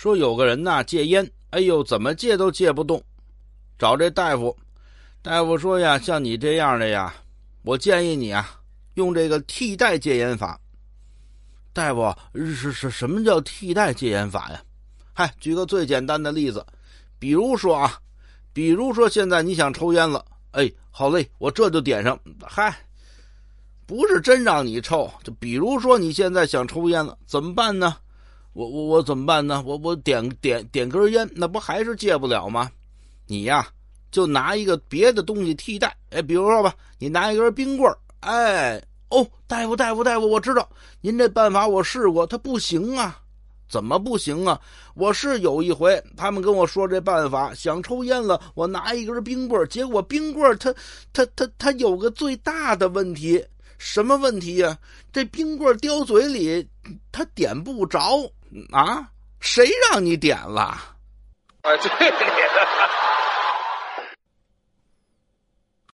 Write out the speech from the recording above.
说有个人呐戒烟，哎呦，怎么戒都戒不动，找这大夫，大夫说呀，像你这样的呀，我建议你啊，用这个替代戒烟法。大夫，是是什么叫替代戒烟法呀？嗨，举个最简单的例子，比如说啊，比如说现在你想抽烟了，哎，好嘞，我这就点上。嗨，不是真让你抽，就比如说你现在想抽烟了，怎么办呢？我我我怎么办呢？我我点点点根烟，那不还是戒不了吗？你呀，就拿一个别的东西替代。哎，比如说吧，你拿一根冰棍哎，哦，大夫大夫大夫，我知道您这办法我试过，它不行啊。怎么不行啊？我是有一回，他们跟我说这办法，想抽烟了，我拿一根冰棍结果冰棍它它它它有个最大的问题，什么问题呀？这冰棍叼嘴里，它点不着。啊！谁让你点了？哎，对。